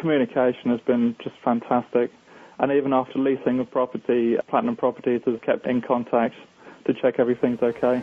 communication has been just fantastic. And even after leasing the property, Platinum Properties has kept in contact to check everything's okay.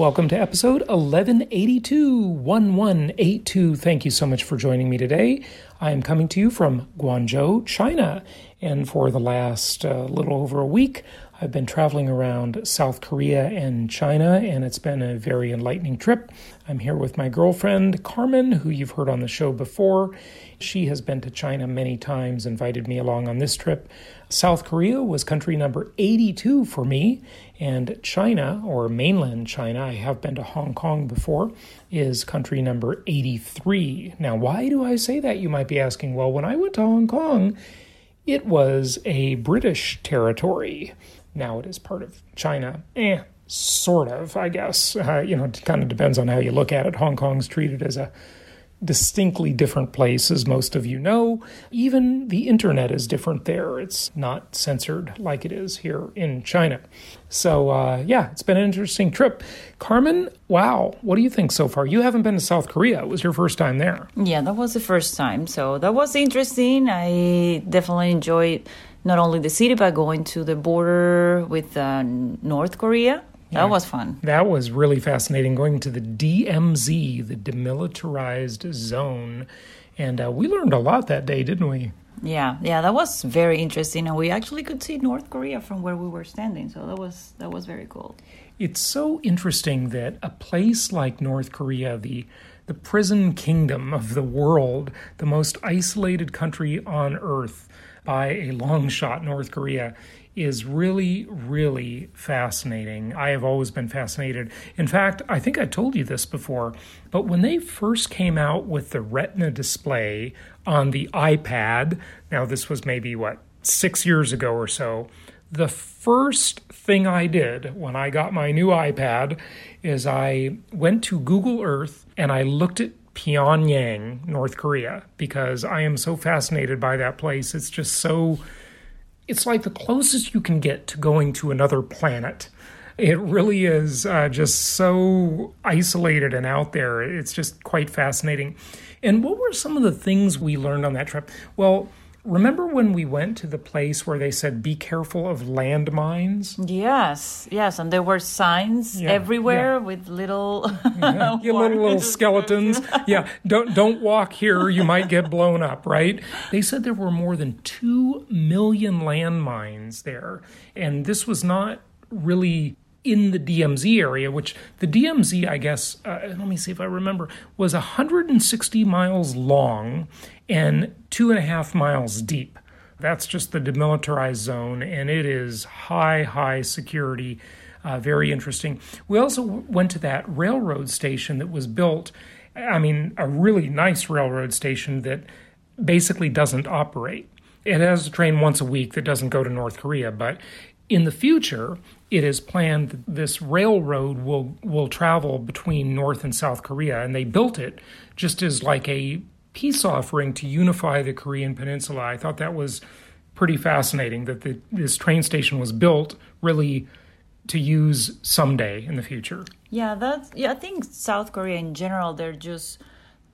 Welcome to episode 1182 1182. Thank you so much for joining me today. I am coming to you from Guangzhou, China, and for the last uh, little over a week, I've been traveling around South Korea and China, and it's been a very enlightening trip. I'm here with my girlfriend, Carmen, who you've heard on the show before. She has been to China many times, invited me along on this trip. South Korea was country number 82 for me, and China, or mainland China, I have been to Hong Kong before, is country number 83. Now, why do I say that? You might be asking. Well, when I went to Hong Kong, it was a British territory. Now it is part of China. Eh, sort of, I guess. Uh, you know, it kind of depends on how you look at it. Hong Kong's treated as a distinctly different place, as most of you know. Even the internet is different there. It's not censored like it is here in China. So, uh, yeah, it's been an interesting trip. Carmen, wow, what do you think so far? You haven't been to South Korea. It was your first time there. Yeah, that was the first time. So, that was interesting. I definitely enjoyed not only the city, but going to the border with uh, North Korea. That was fun. That was really fascinating. Going to the DMZ, the demilitarized zone, and uh, we learned a lot that day, didn't we? Yeah, yeah, that was very interesting, and we actually could see North Korea from where we were standing. So that was that was very cool. It's so interesting that a place like North Korea, the the prison kingdom of the world, the most isolated country on earth by a long shot, North Korea, is really, really fascinating. I have always been fascinated. In fact, I think I told you this before, but when they first came out with the Retina display on the iPad, now this was maybe what, six years ago or so, the first thing I did when I got my new iPad is I went to Google Earth and I looked at Pyongyang, North Korea, because I am so fascinated by that place. It's just so it's like the closest you can get to going to another planet. It really is uh, just so isolated and out there. It's just quite fascinating. And what were some of the things we learned on that trip? Well, Remember when we went to the place where they said, be careful of landmines? Yes, yes. And there were signs yeah, everywhere yeah. with little, yeah, little, little skeletons. yeah, don't, don't walk here, you might get blown up, right? They said there were more than 2 million landmines there. And this was not really in the DMZ area, which the DMZ, I guess, uh, let me see if I remember, was 160 miles long and two and a half miles deep. That's just the demilitarized zone, and it is high, high security. Uh, very interesting. We also went to that railroad station that was built. I mean, a really nice railroad station that basically doesn't operate. It has a train once a week that doesn't go to North Korea, but in the future, it is planned that this railroad will will travel between North and South Korea, and they built it just as like a peace offering to unify the Korean Peninsula. I thought that was pretty fascinating that the, this train station was built really to use someday in the future. Yeah, that's yeah. I think South Korea in general, they're just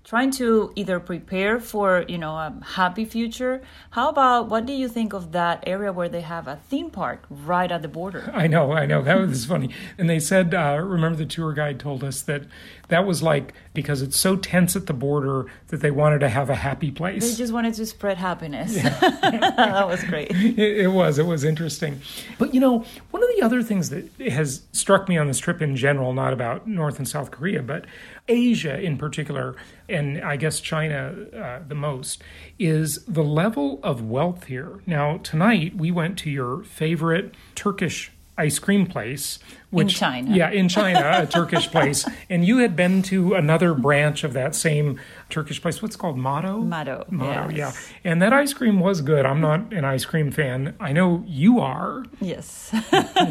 trying to either prepare for you know a happy future. How about what do you think of that area where they have a theme park right at the border? I know i know. That was funny. And they said uh, remember the tour guide told us that that was like because it's so tense at the border that they wanted to have a happy place they just wanted to spread happiness yeah. that was great it, it was it was interesting but you know one of the other things that has struck me on this trip in general not about north and south korea but Asia in particular, and I guess China uh, the most, is the level of wealth here. Now, tonight we went to your favorite Turkish ice cream place. Which, in China. Yeah, in China, a Turkish place. And you had been to another branch of that same Turkish place. What's called Mado? Mado. Mado, yes. yeah. And that ice cream was good. I'm not an ice cream fan. I know you are. Yes.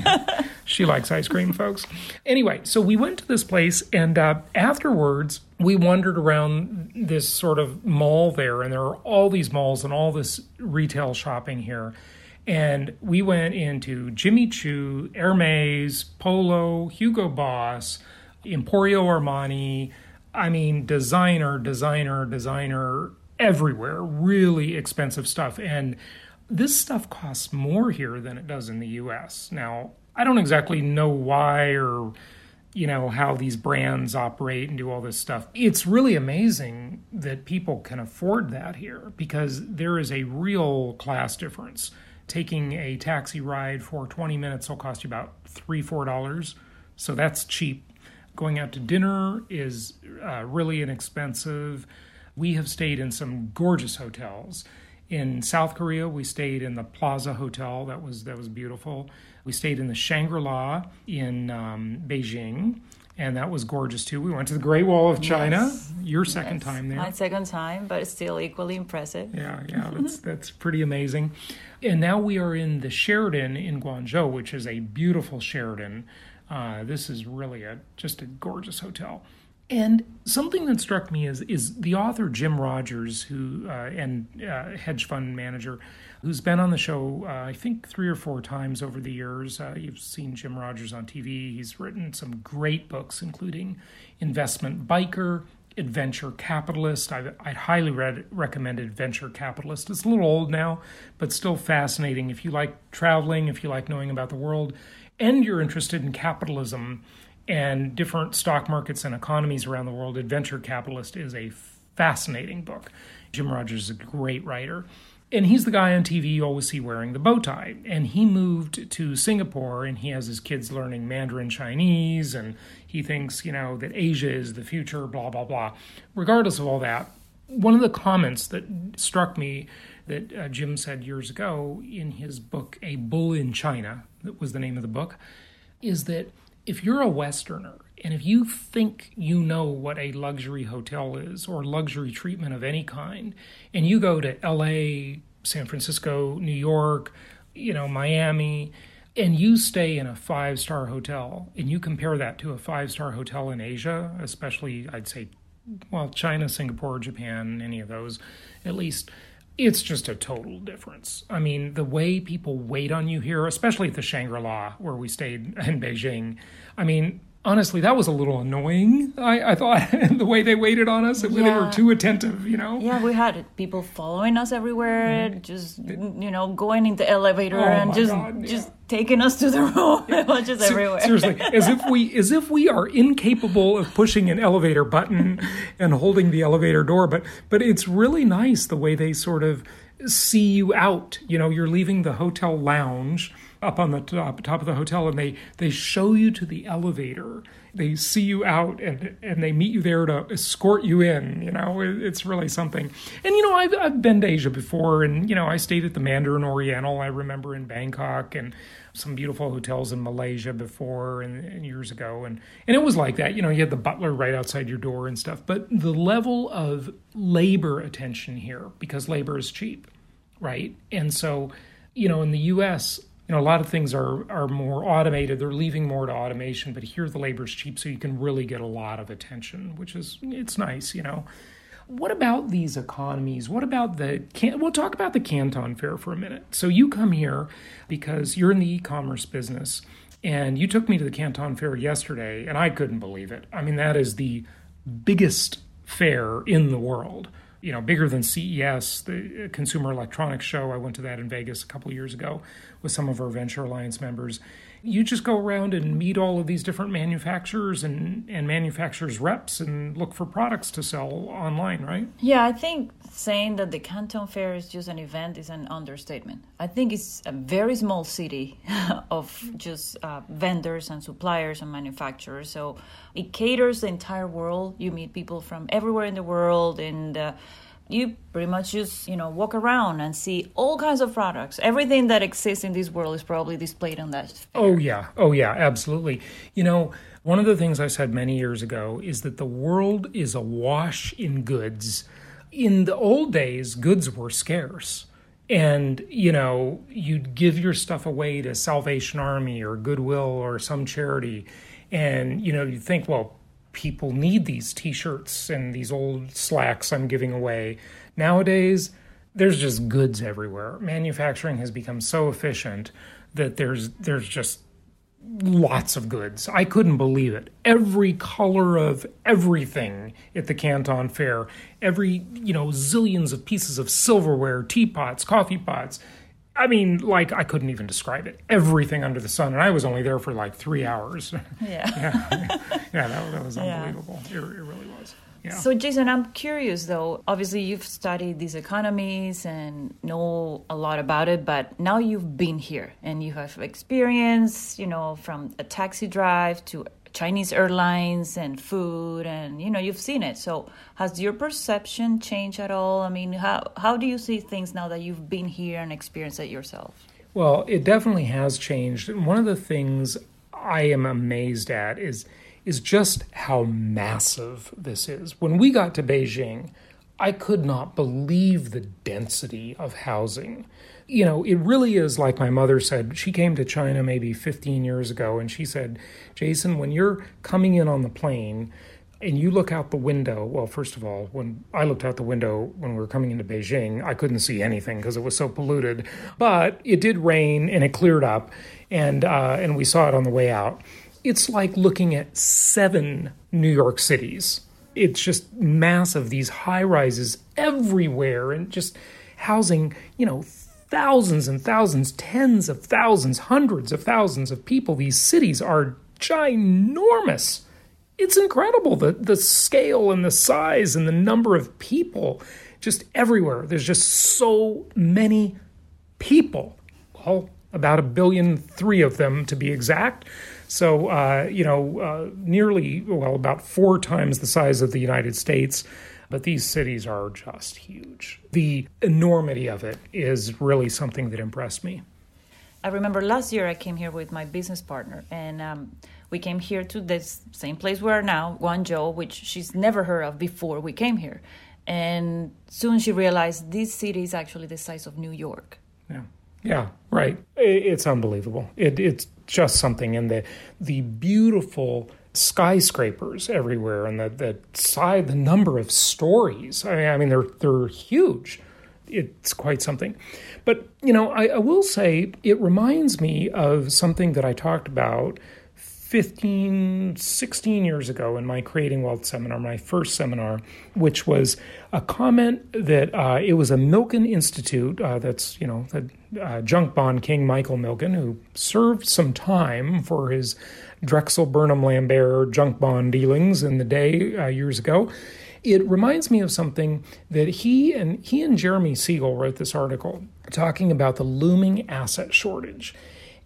she likes ice cream, folks. Anyway, so we went to this place, and uh, afterwards, we wandered around this sort of mall there, and there are all these malls and all this retail shopping here. And we went into Jimmy Choo, Hermes, Polo, Hugo Boss, Emporio Armani. I mean, designer, designer, designer everywhere. Really expensive stuff. And this stuff costs more here than it does in the US. Now, I don't exactly know why or you know how these brands operate and do all this stuff. It's really amazing that people can afford that here because there is a real class difference taking a taxi ride for 20 minutes will cost you about three four dollars. So that's cheap. Going out to dinner is uh, really inexpensive. We have stayed in some gorgeous hotels. In south korea we stayed in the plaza hotel. That was that was beautiful. We stayed in the shangri-la in um, beijing and that was gorgeous too. We went to the Great Wall of China. Yes. Your second yes. time there. My second time, but still equally impressive. Yeah, yeah, that's that's pretty amazing. And now we are in the Sheraton in Guangzhou, which is a beautiful Sheraton. Uh, this is really a just a gorgeous hotel. And something that struck me is is the author Jim Rogers, who uh, and uh, hedge fund manager, who's been on the show uh, I think three or four times over the years. Uh, you've seen Jim Rogers on TV. He's written some great books, including Investment Biker, Adventure Capitalist. I'd highly read, recommend Adventure Capitalist. It's a little old now, but still fascinating. If you like traveling, if you like knowing about the world, and you're interested in capitalism and different stock markets and economies around the world, Adventure Capitalist is a fascinating book. Jim Rogers is a great writer. And he's the guy on TV you always see wearing the bow tie. And he moved to Singapore and he has his kids learning Mandarin Chinese and he thinks, you know, that Asia is the future, blah, blah, blah. Regardless of all that, one of the comments that struck me that uh, Jim said years ago in his book, A Bull in China, that was the name of the book, is that if you're a Westerner and if you think you know what a luxury hotel is or luxury treatment of any kind, and you go to LA, San Francisco, New York, you know, Miami, and you stay in a five star hotel and you compare that to a five star hotel in Asia, especially I'd say, well, China, Singapore, Japan, any of those, at least, it's just a total difference. I mean, the way people wait on you here, especially at the Shangri La where we stayed in Beijing, I mean, honestly, that was a little annoying. I, I thought the way they waited on us, yeah. they were too attentive, you know? Yeah, we had people following us everywhere, mm-hmm. just, you know, going in the elevator oh and just God, yeah. just taking us to the room. it was just everywhere. Seriously, as if we as if we are incapable of pushing an elevator button and holding the elevator door. But but it's really nice the way they sort of see you out. You know, you're leaving the hotel lounge up on the top, uh, top of the hotel and they, they show you to the elevator. They see you out and, and they meet you there to escort you in. You know, it, it's really something. And, you know, I've, I've been to Asia before and, you know, I stayed at the Mandarin Oriental, I remember in Bangkok and some beautiful hotels in Malaysia before and, and years ago. And, and it was like that. You know, you had the butler right outside your door and stuff. But the level of labor attention here, because labor is cheap, right? And so, you know, in the US, you know, a lot of things are are more automated. They're leaving more to automation, but here the labor's cheap, so you can really get a lot of attention, which is it's nice, you know. What about these economies? What about the can we'll talk about the Canton Fair for a minute. So you come here because you're in the e-commerce business and you took me to the Canton Fair yesterday and I couldn't believe it. I mean, that is the biggest fair in the world. You know, bigger than CES, the uh, Consumer Electronics Show. I went to that in Vegas a couple years ago with some of our Venture Alliance members you just go around and meet all of these different manufacturers and, and manufacturers reps and look for products to sell online, right? Yeah, I think saying that the Canton Fair is just an event is an understatement. I think it's a very small city of just uh, vendors and suppliers and manufacturers. So it caters the entire world. You meet people from everywhere in the world and uh, you pretty much just you know walk around and see all kinds of products. Everything that exists in this world is probably displayed on that fair. oh yeah. Oh yeah. Absolutely. You know one of the things i said many years ago is that the world is awash in goods. In the old days goods were scarce. And you know you'd give your stuff away to salvation army or goodwill or some charity. And you know you think well people need these t-shirts and these old slacks I'm giving away. Nowadays, there's just goods everywhere. Manufacturing has become so efficient that there's there's just lots of goods. I couldn't believe it. Every color of everything at the Canton Fair, every, you know, zillions of pieces of silverware, teapots, coffee pots, I mean, like I couldn't even describe it. Everything under the sun, and I was only there for like three hours. Yeah, yeah, yeah that, that, was unbelievable. Yeah. It, it, really was. Yeah. So, Jason, I'm curious though. Obviously, you've studied these economies and know a lot about it, but now you've been here and you have experience. You know, from a taxi drive to Chinese airlines and food, and you know you've seen it. So has your perception changed at all? I mean, how how do you see things now that you've been here and experienced it yourself? Well, it definitely has changed. One of the things I am amazed at is is just how massive this is. When we got to Beijing, I could not believe the density of housing you know, it really is like my mother said. She came to China maybe 15 years ago and she said, Jason, when you're coming in on the plane and you look out the window, well, first of all, when I looked out the window when we were coming into Beijing, I couldn't see anything because it was so polluted. But it did rain and it cleared up, and uh, and we saw it on the way out. It's like looking at seven New York cities. It's just massive. These high rises everywhere, and just housing, you know, thousands and thousands, tens of thousands, hundreds of thousands of people. These cities are ginormous. It's incredible the, the scale and the size and the number of people just everywhere. There's just so many people. Well, about a billion, three of them to be exact. So, uh, you know, uh, nearly, well, about four times the size of the United States. But these cities are just huge. The enormity of it is really something that impressed me. I remember last year I came here with my business partner, and um, we came here to this same place we are now, Guangzhou, which she's never heard of before we came here. And soon she realized this city is actually the size of New York. Yeah, yeah, right. It's unbelievable. It, it's just something, and the the beautiful skyscrapers everywhere and the, the side the number of stories. I mean, I mean they're they're huge. It's quite something. But you know I, I will say it reminds me of something that I talked about 15, 16 years ago in my Creating Wealth seminar, my first seminar, which was a comment that uh, it was a Milken Institute, uh, that's, you know, the uh, junk bond king Michael Milken, who served some time for his Drexel Burnham Lambert junk bond dealings in the day uh, years ago. It reminds me of something that he and he and Jeremy Siegel wrote this article talking about the looming asset shortage.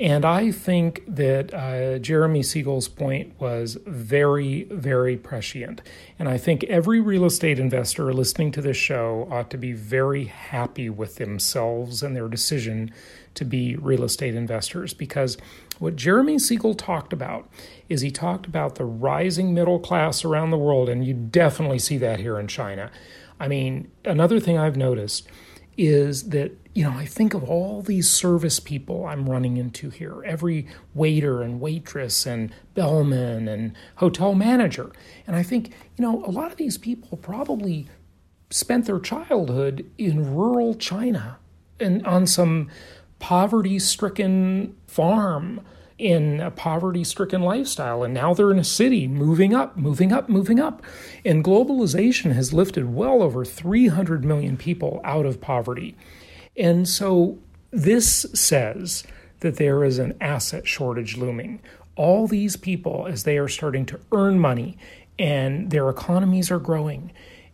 And I think that uh, Jeremy Siegel's point was very, very prescient. And I think every real estate investor listening to this show ought to be very happy with themselves and their decision to be real estate investors because what Jeremy Siegel talked about is he talked about the rising middle class around the world, and you definitely see that here in China. I mean, another thing I've noticed is that you know, I think of all these service people I'm running into here, every waiter and waitress and bellman and hotel manager. And I think, you know, a lot of these people probably spent their childhood in rural China and on some poverty stricken farm in a poverty stricken lifestyle. And now they're in a city moving up, moving up, moving up. And globalization has lifted well over 300 million people out of poverty. And so this says that there is an asset shortage looming. All these people, as they are starting to earn money and their economies are growing,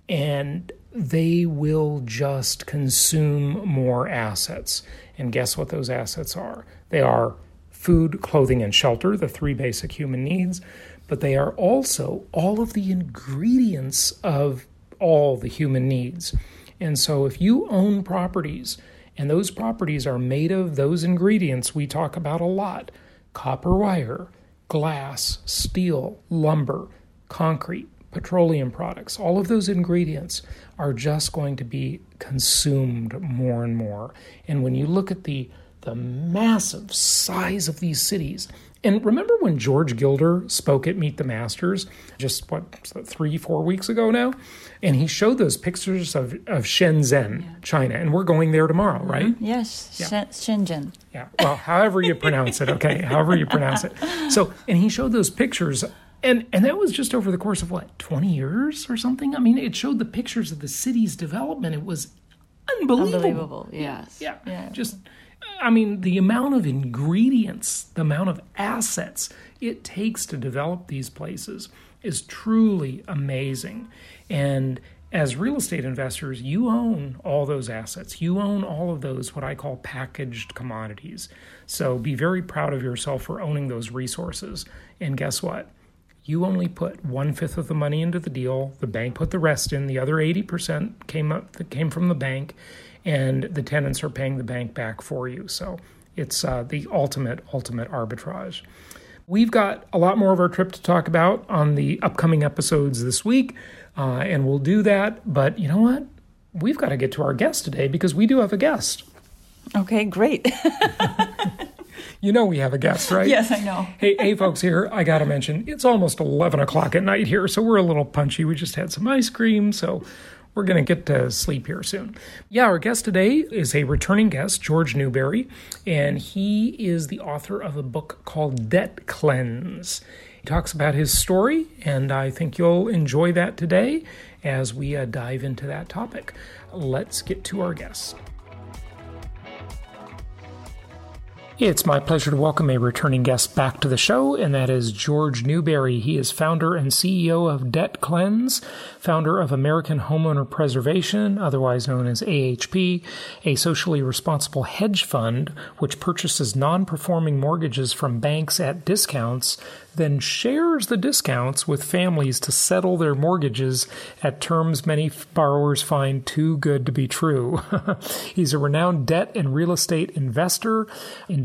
and they will just consume more assets. And guess what those assets are? They are food, clothing, and shelter, the three basic human needs, but they are also all of the ingredients of all the human needs. And so if you own properties, and those properties are made of those ingredients we talk about a lot copper wire, glass, steel, lumber, concrete, petroleum products, all of those ingredients are just going to be consumed more and more. And when you look at the the massive size of these cities, and remember when George Gilder spoke at Meet the Masters just what three, four weeks ago now? And he showed those pictures of, of Shenzhen, yeah. China, and we're going there tomorrow, mm-hmm. right? Yes, yeah. Shenzhen. Yeah, well, however you pronounce it, okay, however you pronounce it. So, and he showed those pictures and and that was just over the course of what 20 years or something i mean it showed the pictures of the city's development it was unbelievable unbelievable yes yeah, yeah. just i mean the amount of ingredients the amount of assets it takes to develop these places is truly amazing and as real estate investors, you own all those assets. You own all of those, what I call packaged commodities. So be very proud of yourself for owning those resources. And guess what? You only put one fifth of the money into the deal. The bank put the rest in. The other eighty percent came up came from the bank, and the tenants are paying the bank back for you. So it's uh, the ultimate ultimate arbitrage. We've got a lot more of our trip to talk about on the upcoming episodes this week, uh, and we'll do that. But you know what? We've got to get to our guest today because we do have a guest. Okay, great. You know we have a guest, right? yes, I know. hey, hey, folks, here I got to mention it's almost eleven o'clock at night here, so we're a little punchy. We just had some ice cream, so we're going to get to sleep here soon. Yeah, our guest today is a returning guest, George Newbery, and he is the author of a book called Debt Cleanse. He talks about his story, and I think you'll enjoy that today as we uh, dive into that topic. Let's get to our guest. It's my pleasure to welcome a returning guest back to the show, and that is George Newbery. He is founder and CEO of Debt Cleanse, founder of American Homeowner Preservation, otherwise known as AHP, a socially responsible hedge fund which purchases non performing mortgages from banks at discounts then shares the discounts with families to settle their mortgages at terms many borrowers find too good to be true. He's a renowned debt and real estate investor,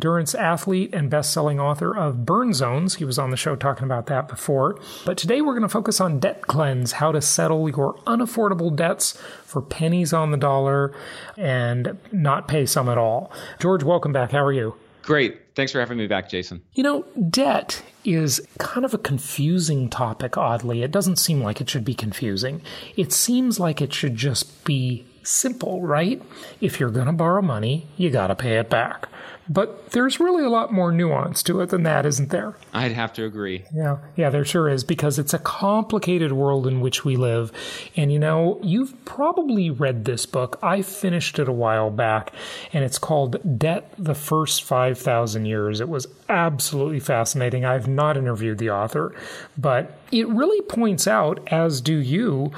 endurance athlete, and best selling author of Burn Zones. He was on the show talking about that before. But today we're going to focus on debt cleanse, how to settle your unaffordable debts for pennies on the dollar and not pay some at all. George, welcome back. How are you? Great. Thanks for having me back, Jason. You know, debt is kind of a confusing topic, oddly. It doesn't seem like it should be confusing. It seems like it should just be simple, right? If you're going to borrow money, you got to pay it back. But there's really a lot more nuance to it than that, isn't there? I'd have to agree. Yeah, yeah, there sure is, because it's a complicated world in which we live. And you know, you've probably read this book. I finished it a while back, and it's called Debt the First 5,000 Years. It was absolutely fascinating. I've not interviewed the author, but it really points out, as do you,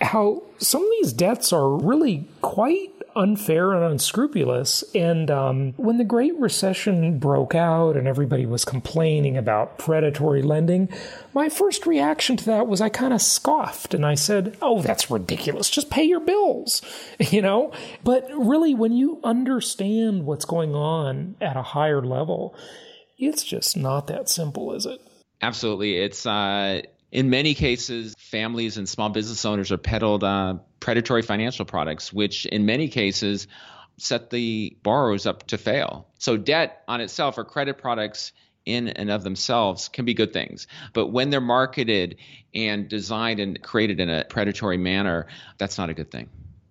how some of these debts are really quite unfair and unscrupulous. And um, when the Great Recession broke out and everybody was complaining about predatory lending, my first reaction to that was I kind of scoffed and I said, Oh, that's ridiculous. Just pay your bills, you know? But really, when you understand what's going on at a higher level, it's just not that simple, is it? Absolutely. It's, uh, in many cases, families and small business owners are peddled uh, predatory financial products, which in many cases set the borrowers up to fail. So, debt on itself or credit products in and of themselves can be good things. But when they're marketed and designed and created in a predatory manner, that's not a good thing.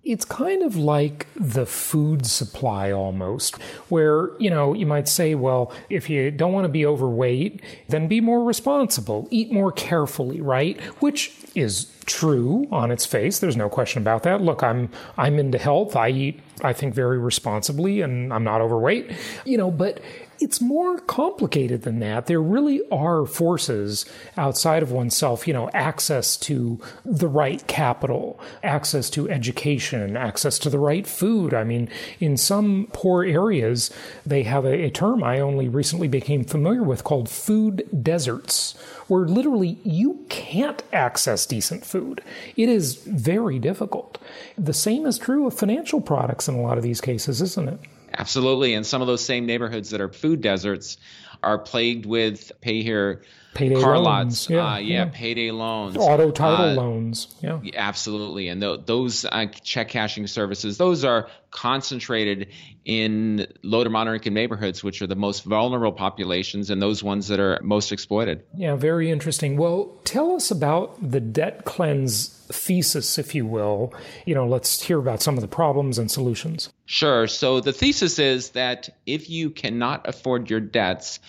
It's kind of like the food supply almost, where, you know, you might say, well, if you don't want to be overweight, then be more responsible, eat more carefully, right? Which is true on its face. There's no question about that. Look, I'm I'm into health. I eat I think very responsibly and I'm not overweight. You know, but it's more complicated than that. There really are forces outside of oneself, you know, access to the right capital, access to education, access to the right food. I mean, in some poor areas, they have a, a term I only recently became familiar with called food deserts, where literally you can't access decent food. It is very difficult. The same is true of financial products in a lot of these cases, isn't it? Absolutely. And some of those same neighborhoods that are food deserts are plagued with pay here payday car loans. lots. Yeah, uh, yeah, yeah, payday loans. Auto title uh, loans. Yeah. Absolutely. And th- those uh, check cashing services, those are concentrated in low to moderate income neighborhoods, which are the most vulnerable populations and those ones that are most exploited. Yeah, very interesting. Well, tell us about the debt cleanse thesis, if you will. You know, let's hear about some of the problems and solutions. Sure. So the thesis is that if you cannot afford your debts,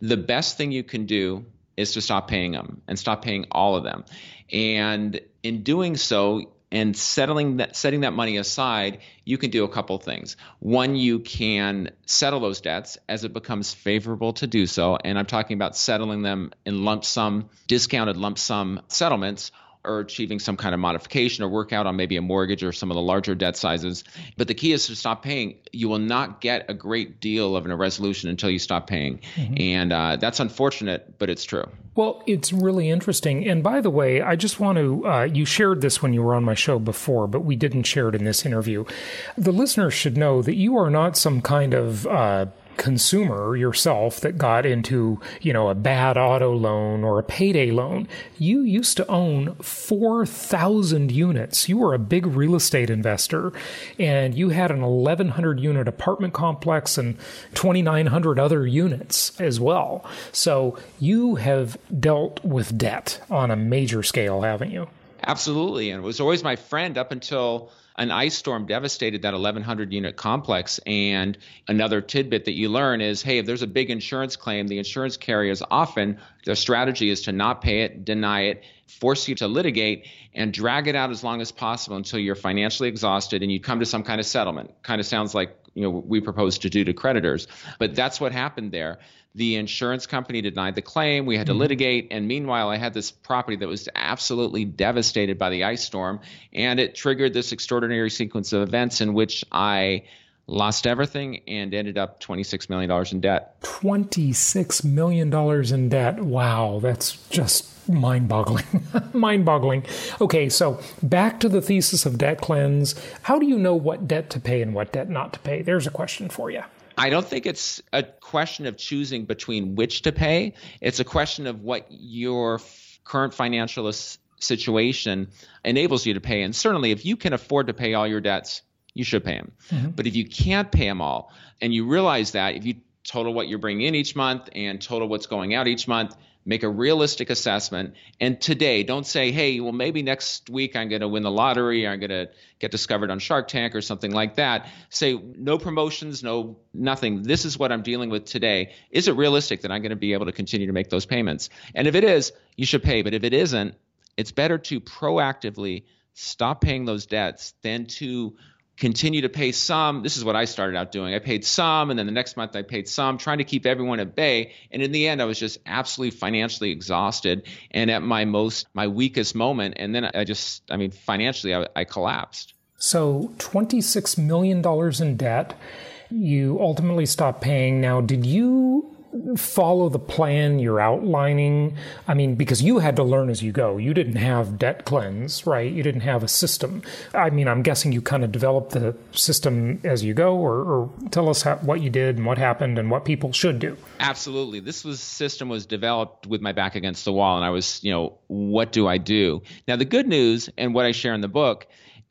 the best thing you can do is to stop paying them and stop paying all of them. And in doing so, and settling that setting that money aside you can do a couple things one you can settle those debts as it becomes favorable to do so and i'm talking about settling them in lump sum discounted lump sum settlements or achieving some kind of modification or workout on maybe a mortgage or some of the larger debt sizes. But the key is to stop paying. You will not get a great deal of a resolution until you stop paying. Mm-hmm. And uh, that's unfortunate, but it's true. Well, it's really interesting. And by the way, I just want to, uh, you shared this when you were on my show before, but we didn't share it in this interview. The listeners should know that you are not some kind of, uh, consumer yourself that got into, you know, a bad auto loan or a payday loan. You used to own 4,000 units. You were a big real estate investor and you had an 1,100 unit apartment complex and 2,900 other units as well. So you have dealt with debt on a major scale, haven't you? Absolutely. And it was always my friend up until an ice storm devastated that 1100 unit complex. And another tidbit that you learn is hey, if there's a big insurance claim, the insurance carriers often, their strategy is to not pay it, deny it, force you to litigate, and drag it out as long as possible until you're financially exhausted and you come to some kind of settlement. Kind of sounds like you know we propose to do to creditors but that's what happened there the insurance company denied the claim. We had to mm-hmm. litigate. And meanwhile, I had this property that was absolutely devastated by the ice storm. And it triggered this extraordinary sequence of events in which I lost everything and ended up $26 million in debt. $26 million in debt. Wow, that's just mind boggling. mind boggling. Okay, so back to the thesis of debt cleanse. How do you know what debt to pay and what debt not to pay? There's a question for you. I don't think it's a question of choosing between which to pay. It's a question of what your current financial situation enables you to pay. And certainly, if you can afford to pay all your debts, you should pay them. Mm-hmm. But if you can't pay them all, and you realize that, if you total what you're bringing in each month and total what's going out each month, make a realistic assessment. And today, don't say, hey, well, maybe next week I'm going to win the lottery, I'm going to get discovered on Shark Tank or something like that. Say, no promotions, no nothing. This is what I'm dealing with today. Is it realistic that I'm going to be able to continue to make those payments? And if it is, you should pay. But if it isn't, it's better to proactively stop paying those debts than to continue to pay some. This is what I started out doing. I paid some, and then the next month I paid some, trying to keep everyone at bay. And in the end, I was just absolutely financially exhausted and at my most, my weakest moment. And then I just, I mean, financially, I, I collapsed. So $26 million in debt. You ultimately stopped paying. Now, did you follow the plan you're outlining? I mean, because you had to learn as you go. You didn't have debt cleanse, right? You didn't have a system. I mean, I'm guessing you kind of developed the system as you go, or, or tell us how, what you did and what happened and what people should do. Absolutely. This was system was developed with my back against the wall, and I was, you know, what do I do? Now, the good news and what I share in the book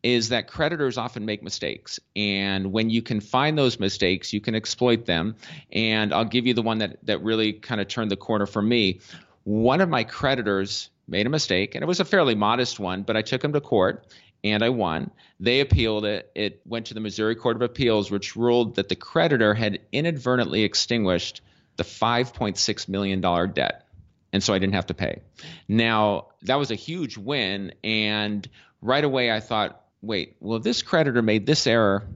is that creditors often make mistakes. And when you can find those mistakes, you can exploit them. And I'll give you the one that, that really kind of turned the corner for me. One of my creditors made a mistake, and it was a fairly modest one, but I took him to court and I won. They appealed it. It went to the Missouri Court of Appeals, which ruled that the creditor had inadvertently extinguished the $5.6 million debt. And so I didn't have to pay. Now, that was a huge win. And right away I thought, wait, well, this creditor made this error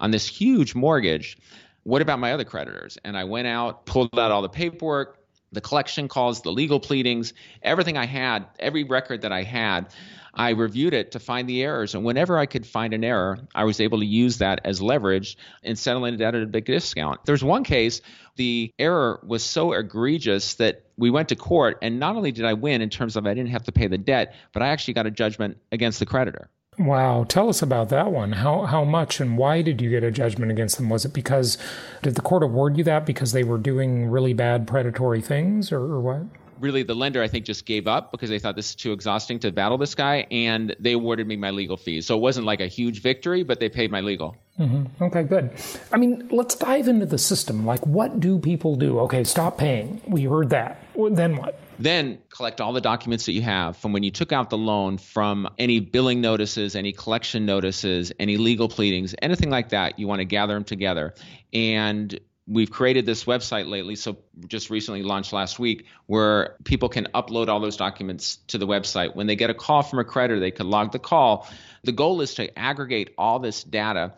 on this huge mortgage. What about my other creditors? And I went out, pulled out all the paperwork, the collection calls, the legal pleadings, everything I had, every record that I had. I reviewed it to find the errors. And whenever I could find an error, I was able to use that as leverage in settling it at a big discount. There's one case, the error was so egregious that we went to court. And not only did I win in terms of I didn't have to pay the debt, but I actually got a judgment against the creditor. Wow, tell us about that one. How how much and why did you get a judgment against them? Was it because did the court award you that because they were doing really bad predatory things or, or what? really the lender I think just gave up because they thought this is too exhausting to battle this guy, and they awarded me my legal fees. So it wasn't like a huge victory, but they paid my legal. Mm-hmm. Okay, good. I mean, let's dive into the system. Like, what do people do? Okay, stop paying. We heard that. Then what? Then collect all the documents that you have from when you took out the loan, from any billing notices, any collection notices, any legal pleadings, anything like that. You want to gather them together. And we've created this website lately so just recently launched last week where people can upload all those documents to the website. When they get a call from a creditor they can log the call. The goal is to aggregate all this data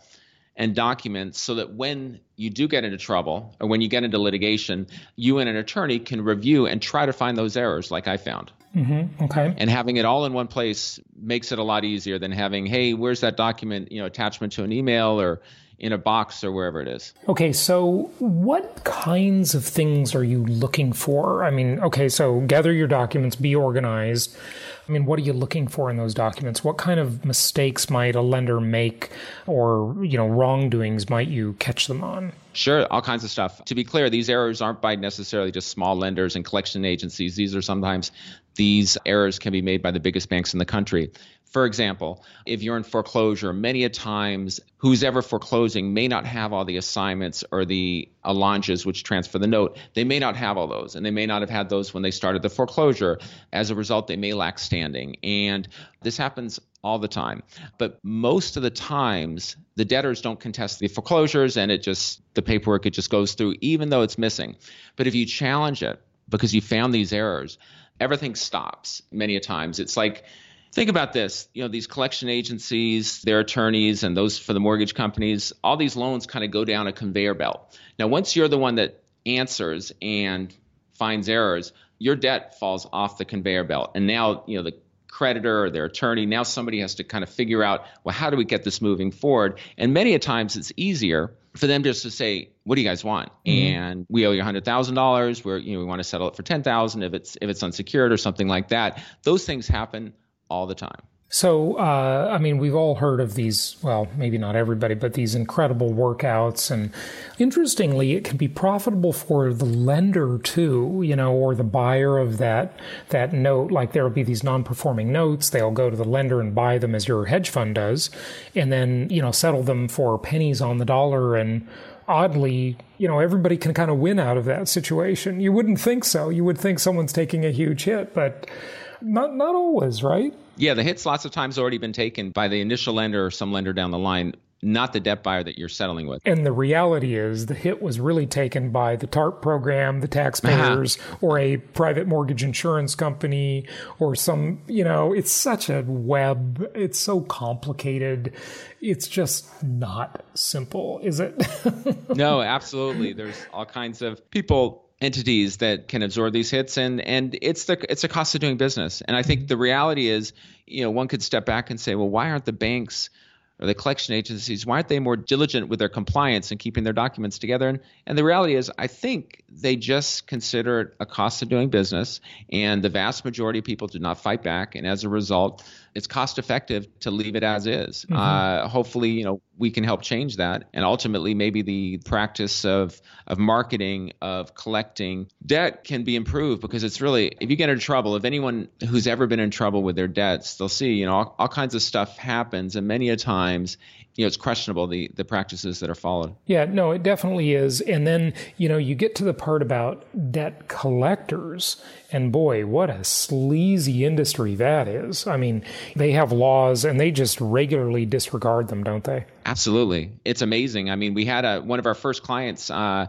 and documents so that when you do get into trouble or when you get into litigation you and an attorney can review and try to find those errors like i found Mm-hmm. Okay. And having it all in one place makes it a lot easier than having, hey, where's that document, you know, attachment to an email or in a box or wherever it is. Okay, so what kinds of things are you looking for? I mean, okay, so gather your documents, be organized. I mean, what are you looking for in those documents? What kind of mistakes might a lender make or, you know, wrongdoings might you catch them on? Sure, all kinds of stuff. To be clear, these errors aren't by necessarily just small lenders and collection agencies. These are sometimes these errors can be made by the biggest banks in the country. For example, if you're in foreclosure, many a times who's ever foreclosing may not have all the assignments or the allonges which transfer the note. They may not have all those, and they may not have had those when they started the foreclosure. As a result, they may lack standing. And this happens all the time. But most of the times, the debtors don't contest the foreclosures and it just, the paperwork, it just goes through, even though it's missing. But if you challenge it because you found these errors, everything stops many a times. It's like, think about this you know these collection agencies their attorneys and those for the mortgage companies all these loans kind of go down a conveyor belt. Now once you're the one that answers and finds errors your debt falls off the conveyor belt. And now you know the creditor or their attorney now somebody has to kind of figure out well how do we get this moving forward? And many a times it's easier for them just to say what do you guys want mm-hmm. and we owe you $100000 we're you know we want to settle it for 10000 if it's if it's unsecured or something like that those things happen all the time. So, uh, I mean, we've all heard of these, well, maybe not everybody, but these incredible workouts. And interestingly, it can be profitable for the lender too, you know, or the buyer of that, that note. Like there will be these non performing notes. They'll go to the lender and buy them as your hedge fund does, and then, you know, settle them for pennies on the dollar. And oddly, you know, everybody can kind of win out of that situation. You wouldn't think so. You would think someone's taking a huge hit, but not not always, right? Yeah, the hit's lots of times already been taken by the initial lender or some lender down the line, not the debt buyer that you're settling with. And the reality is the hit was really taken by the TARP program, the taxpayers, uh-huh. or a private mortgage insurance company, or some, you know, it's such a web. It's so complicated. It's just not simple, is it? no, absolutely. There's all kinds of people entities that can absorb these hits and and it's the it's a cost of doing business and i think mm-hmm. the reality is you know one could step back and say well why aren't the banks or the collection agencies, why aren't they more diligent with their compliance and keeping their documents together? And, and the reality is, I think they just consider it a cost of doing business, and the vast majority of people do not fight back. And as a result, it's cost effective to leave it as is. Mm-hmm. Uh, hopefully, you know, we can help change that, and ultimately, maybe the practice of of marketing, of collecting debt, can be improved because it's really, if you get into trouble, if anyone who's ever been in trouble with their debts, they'll see, you know, all, all kinds of stuff happens, and many a times you know it's questionable the the practices that are followed. Yeah, no, it definitely is. And then you know you get to the part about debt collectors, and boy, what a sleazy industry that is. I mean, they have laws and they just regularly disregard them, don't they? Absolutely. It's amazing. I mean, we had a one of our first clients uh,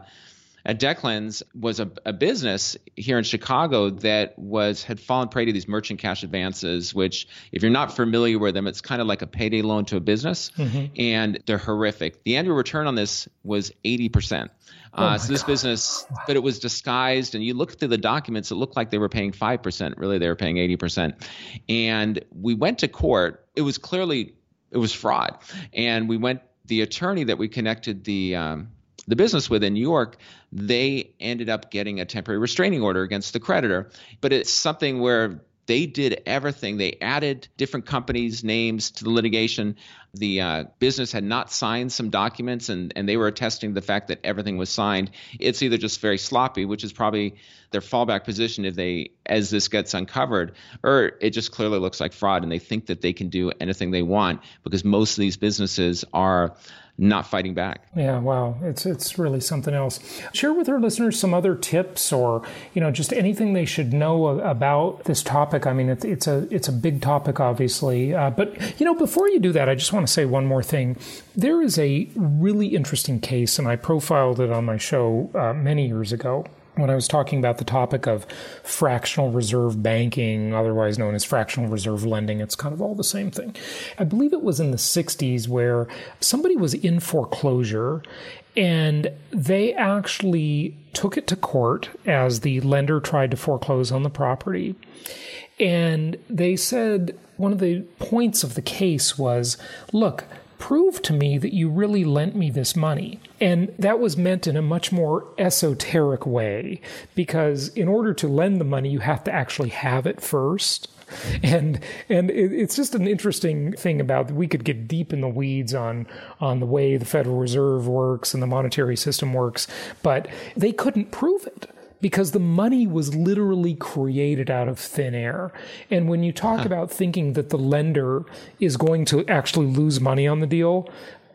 at Debt Cleanse was a, a, business here in Chicago that was had fallen prey to these merchant cash advances, which if you're not familiar with them, it's kind of like a payday loan to a business, mm-hmm. and they're horrific. The annual return on this was 80 percent. Oh uh, so this God. business, but it was disguised, and you look through the documents, it looked like they were paying five percent. Really, they were paying 80 percent. And we went to court. It was clearly it was fraud, and we went. The attorney that we connected the um, the business with in New York, they ended up getting a temporary restraining order against the creditor. But it's something where they did everything. They added different companies' names to the litigation. The uh, business had not signed some documents, and, and they were attesting the fact that everything was signed. It's either just very sloppy, which is probably their fallback position if they, as this gets uncovered, or it just clearly looks like fraud, and they think that they can do anything they want because most of these businesses are not fighting back. Yeah, wow, it's it's really something else. Share with our listeners some other tips, or you know, just anything they should know about this topic. I mean, it's it's a it's a big topic, obviously, uh, but you know, before you do that, I just want to say one more thing. There is a really interesting case, and I profiled it on my show uh, many years ago when I was talking about the topic of fractional reserve banking, otherwise known as fractional reserve lending, it's kind of all the same thing. I believe it was in the 60s where somebody was in foreclosure and they actually took it to court as the lender tried to foreclose on the property. And they said one of the points of the case was look, prove to me that you really lent me this money. And that was meant in a much more esoteric way because in order to lend the money, you have to actually have it first. And and it's just an interesting thing about we could get deep in the weeds on on the way the Federal Reserve works and the monetary system works, but they couldn't prove it because the money was literally created out of thin air. And when you talk huh. about thinking that the lender is going to actually lose money on the deal,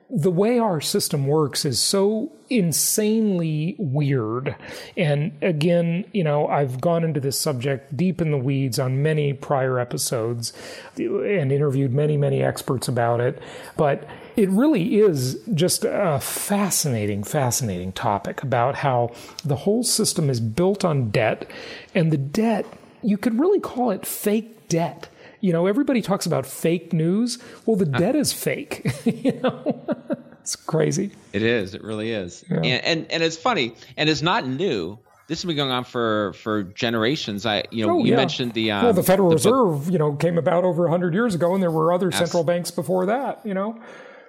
the way our system works is so insanely weird. And again, you know, I've gone into this subject deep in the weeds on many prior episodes and interviewed many, many experts about it. But it really is just a fascinating, fascinating topic about how the whole system is built on debt. And the debt, you could really call it fake debt you know, everybody talks about fake news. Well, the debt is fake. you know, it's crazy. It is. It really is. Yeah. And, and and it's funny, and it's not new. This has been going on for for generations. I, you know, oh, you yeah. mentioned the um, well, the Federal the Reserve, you know, came about over hundred years ago, and there were other Abs- central banks before that. You know.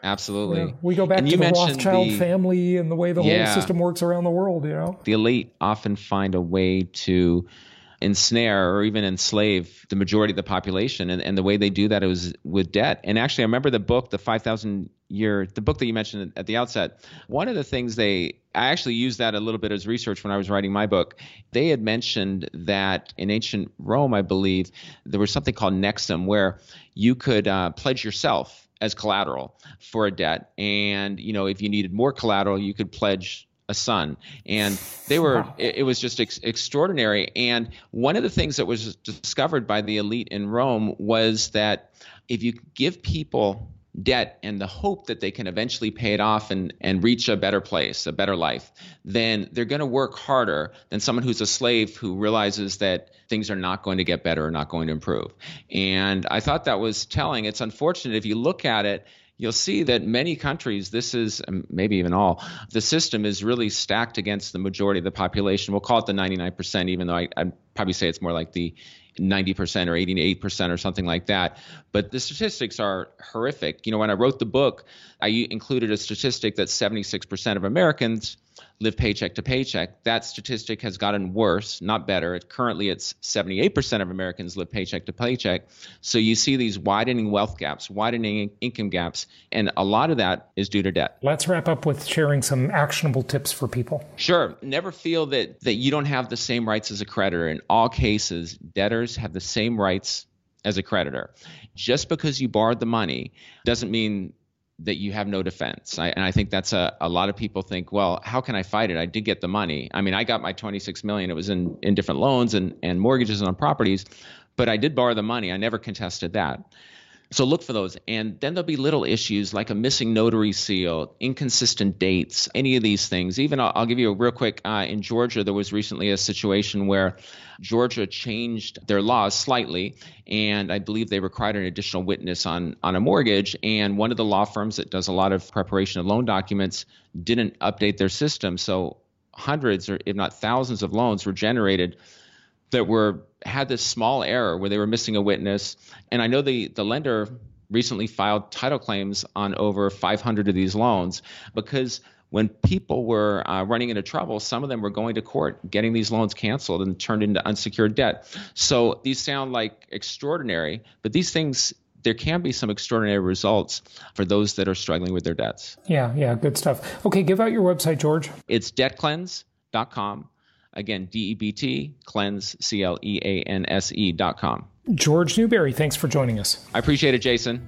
Absolutely. You know, we go back and to the Rothschild the, family and the way the yeah, whole system works around the world, you know. The elite often find a way to ensnare or even enslave the majority of the population. And, and the way they do that is with debt. And actually, I remember the book, the 5,000 year, the book that you mentioned at the outset. One of the things they, I actually used that a little bit as research when I was writing my book. They had mentioned that in ancient Rome, I believe, there was something called nexum where you could uh, pledge yourself as collateral for a debt and you know if you needed more collateral you could pledge a son and they were wow. it, it, was just ex- extraordinary and one of the things that was discovered by the elite in rome was that if you give people debt and the hope that they can eventually pay it off and, and reach a better place, a better life, then they're going to work harder than someone who's a slave who realizes that things are not going to get better or not going to improve. And I thought that was telling. It's unfortunate if you look at it you'll see that many countries, this is um, maybe even all, the system is really stacked against the majority of the population. We'll call it the 99%, even though I, I'd probably say it's more like the 90% or 88% or something like that. But the statistics are horrific. You know, when I wrote the book, I included a statistic that 76% of Americans live paycheck to paycheck. That statistic has gotten worse, not better. It, currently, it's 78% of Americans live paycheck to paycheck. So you see these widening wealth gaps, widening income gaps, and a lot of that is due to debt. Let's wrap up with sharing some actionable tips for people. Sure. Never feel that, that you don't have the same rights as a creditor. In all cases, debtors have the same rights as a creditor. Just because you borrowed the money doesn't mean that you have no defense. I, and I think that's a, a lot of people think, well, how can I fight it? I did get the money. I mean, I got my 26 million. It was in, in different loans and, and mortgages on properties, but I did borrow the money. I never contested that. So look for those. And then there'll be little issues like a missing notary seal, inconsistent dates, any of these things. Even I'll, I'll give you a real quick uh, in Georgia, there was recently a situation where Georgia changed their laws slightly, and I believe they required an additional witness on, on a mortgage. And one of the law firms that does a lot of preparation of loan documents didn't update their system. So hundreds or if not thousands of loans were generated that were had this small error where they were missing a witness. And I know the the lender recently filed title claims on over 500 of these loans because when people were uh, running into trouble, some of them were going to court, getting these loans canceled and turned into unsecured debt. So these sound like extraordinary, but these things there can be some extraordinary results for those that are struggling with their debts. Yeah, yeah, good stuff. Okay, give out your website, George. It's debtcleanse.com. Again, D E B T, cleanse, C L E A N S E dot com. George Newbery, thanks for joining us. I appreciate it, Jason.